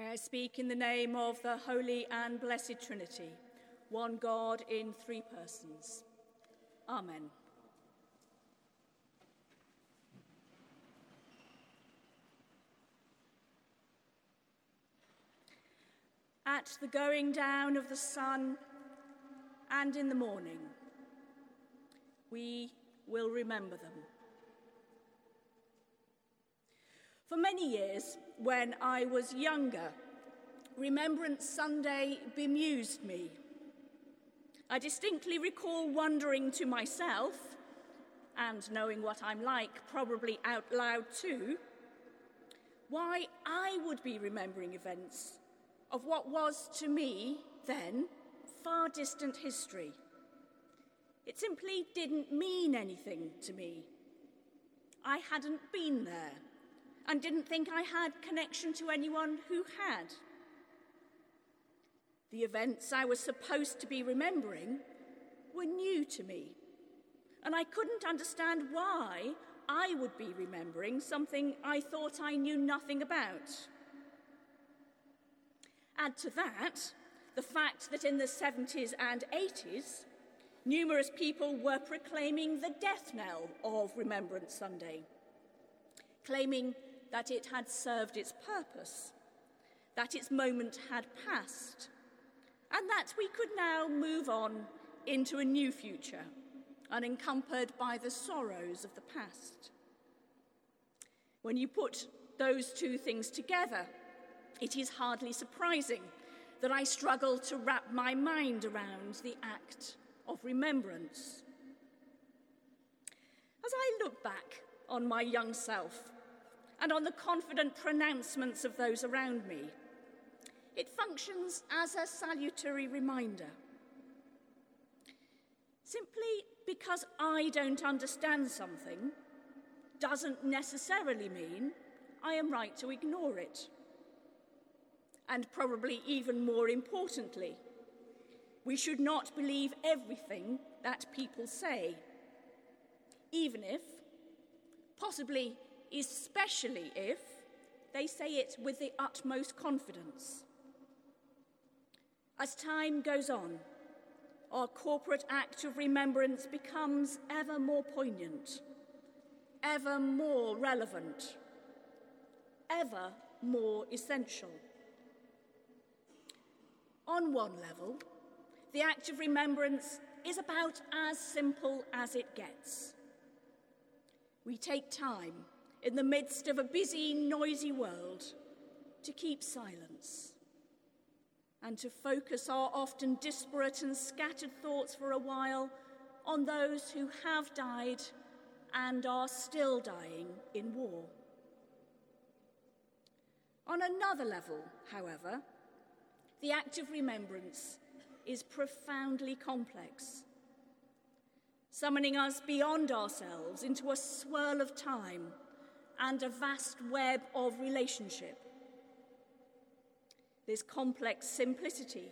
May I speak in the name of the Holy and Blessed Trinity, one God in three persons. Amen. At the going down of the sun and in the morning, we will remember them. For many years, when I was younger, Remembrance Sunday bemused me. I distinctly recall wondering to myself, and knowing what I'm like, probably out loud too, why I would be remembering events of what was to me then far distant history. It simply didn't mean anything to me. I hadn't been there and didn't think I had connection to anyone who had. The events I was supposed to be remembering were new to me, and I couldn't understand why I would be remembering something I thought I knew nothing about. Add to that the fact that in the 70s and 80s, numerous people were proclaiming the death knell of Remembrance Sunday, claiming that it had served its purpose, that its moment had passed, and that we could now move on into a new future, unencumbered by the sorrows of the past. When you put those two things together, it is hardly surprising that I struggle to wrap my mind around the act of remembrance. As I look back on my young self and on the confident pronouncements of those around me, it functions as a salutary reminder. Simply because I don't understand something doesn't necessarily mean I am right to ignore it. And probably even more importantly, we should not believe everything that people say, even if, possibly especially if, they say it with the utmost confidence. As time goes on, our corporate act of remembrance becomes ever more poignant, ever more relevant, ever more essential. On one level, the act of remembrance is about as simple as it gets. We take time in the midst of a busy, noisy world to keep silence and to focus our often disparate and scattered thoughts for a while on those who have died and are still dying in war. On another level, however, the act of remembrance is profoundly complex, summoning us beyond ourselves into a swirl of time and a vast web of relationship this complex simplicity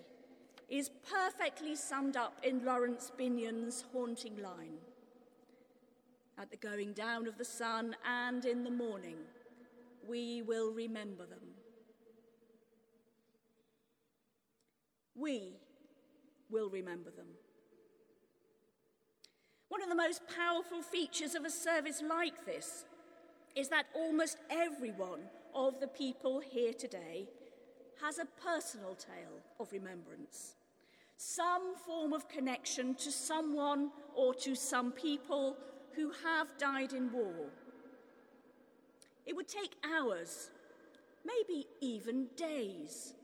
is perfectly summed up in Laurence Binyon's haunting line. At the going down of the sun and in the morning, we will remember them. We will remember them. One of the most powerful features of a service like this is that almost everyone of the people here today has a personal tale of remembrance, some form of connection to someone or to some people who have died in war. It would take hours, maybe even days,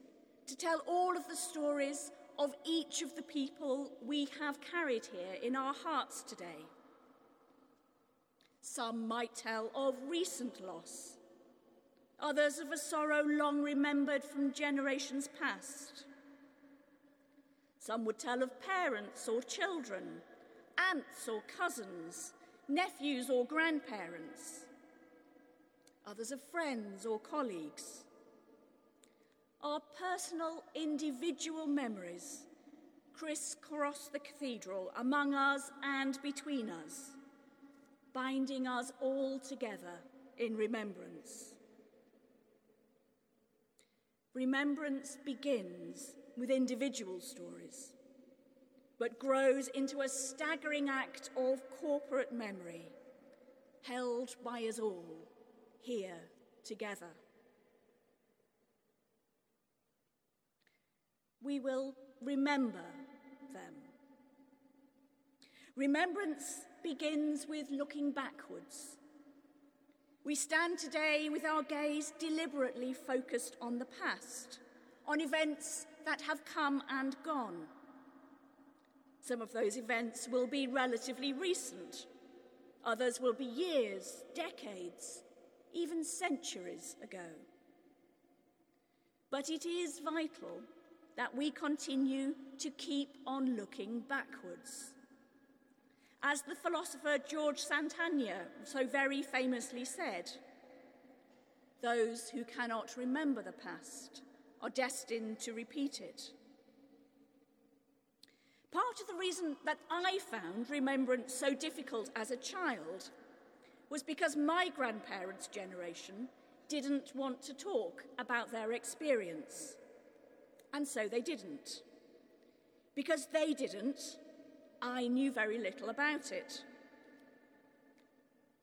to tell all of the stories of each of the people we have carried here in our hearts today. Some might tell of recent loss others of a sorrow long remembered from generations past. Some would tell of parents or children, aunts or cousins, nephews or grandparents, others of friends or colleagues. Our personal individual memories crisscross the cathedral among us and between us, binding us all together in remembrance. Remembrance begins with individual stories, but grows into a staggering act of corporate memory, held by us all here together. We will remember them. Remembrance begins with looking backwards. We stand today with our gaze deliberately focused on the past, on events that have come and gone. Some of those events will be relatively recent, others will be years, decades, even centuries ago. But it is vital that we continue to keep on looking backwards. As the philosopher George Santayana so very famously said, those who cannot remember the past are destined to repeat it. Part of the reason that I found remembrance so difficult as a child was because my grandparents' generation didn't want to talk about their experience. And so they didn't. Because they didn't, I knew very little about it.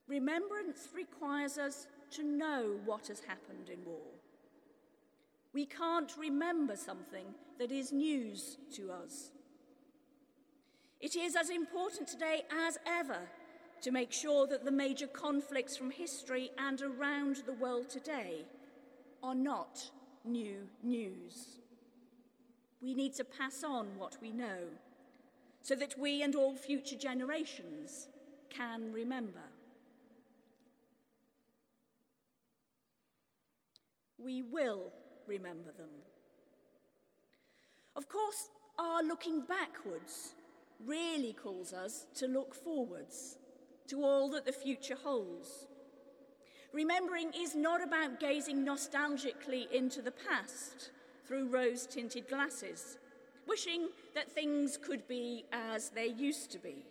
Remembrance requires us to know what has happened in war. We can't remember something that is news to us. It is as important today as ever to make sure that the major conflicts from history and around the world today are not new news. We need to pass on what we know so that we and all future generations can remember. We will remember them. Of course, our looking backwards really calls us to look forwards to all that the future holds. Remembering is not about gazing nostalgically into the past through rose tinted glasses wishing that things could be as they used to be.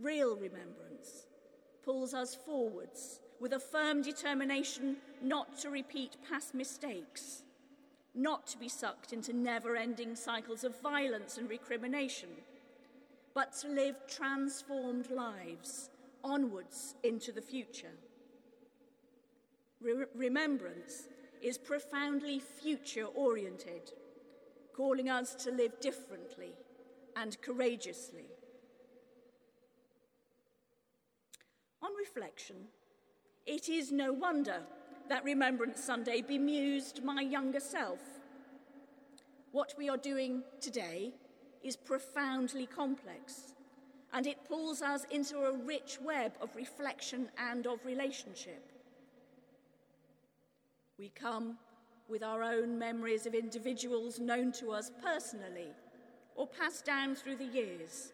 Real remembrance pulls us forwards with a firm determination not to repeat past mistakes, not to be sucked into never ending cycles of violence and recrimination, but to live transformed lives onwards into the future. Re- remembrance is profoundly future oriented calling us to live differently and courageously. On reflection, it is no wonder that Remembrance Sunday bemused my younger self. What we are doing today is profoundly complex, and it pulls us into a rich web of reflection and of relationship. We come with our own memories of individuals known to us personally or passed down through the years,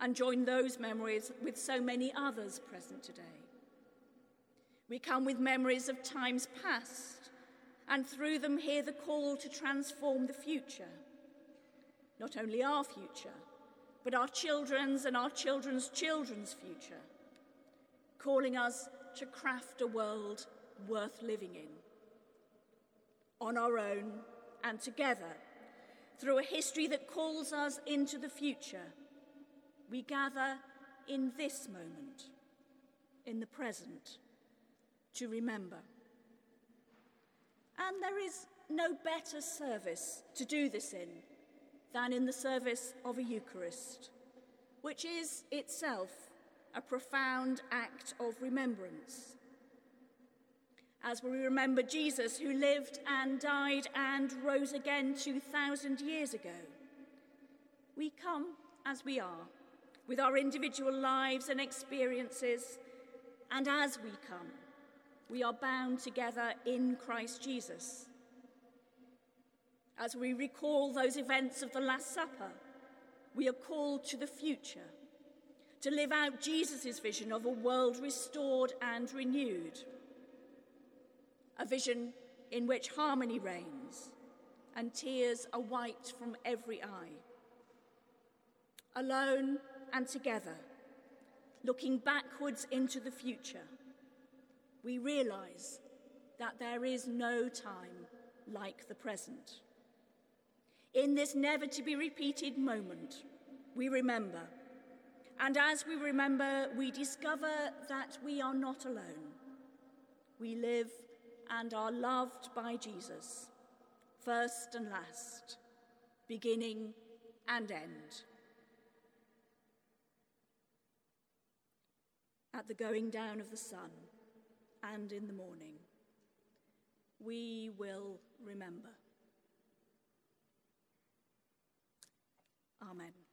and join those memories with so many others present today. We come with memories of times past, and through them hear the call to transform the future. Not only our future, but our children's and our children's children's future, calling us to craft a world worth living in on our own and together through a history that calls us into the future, we gather in this moment, in the present, to remember. And there is no better service to do this in than in the service of a Eucharist, which is itself a profound act of remembrance as we remember Jesus, who lived and died and rose again 2,000 years ago. We come as we are, with our individual lives and experiences, and as we come, we are bound together in Christ Jesus. As we recall those events of the Last Supper, we are called to the future, to live out Jesus' vision of a world restored and renewed a vision in which harmony reigns and tears are wiped from every eye. Alone and together, looking backwards into the future, we realize that there is no time like the present. In this never to be repeated moment, we remember. And as we remember, we discover that we are not alone. We live and are loved by Jesus, first and last, beginning and end. At the going down of the sun and in the morning, we will remember. Amen.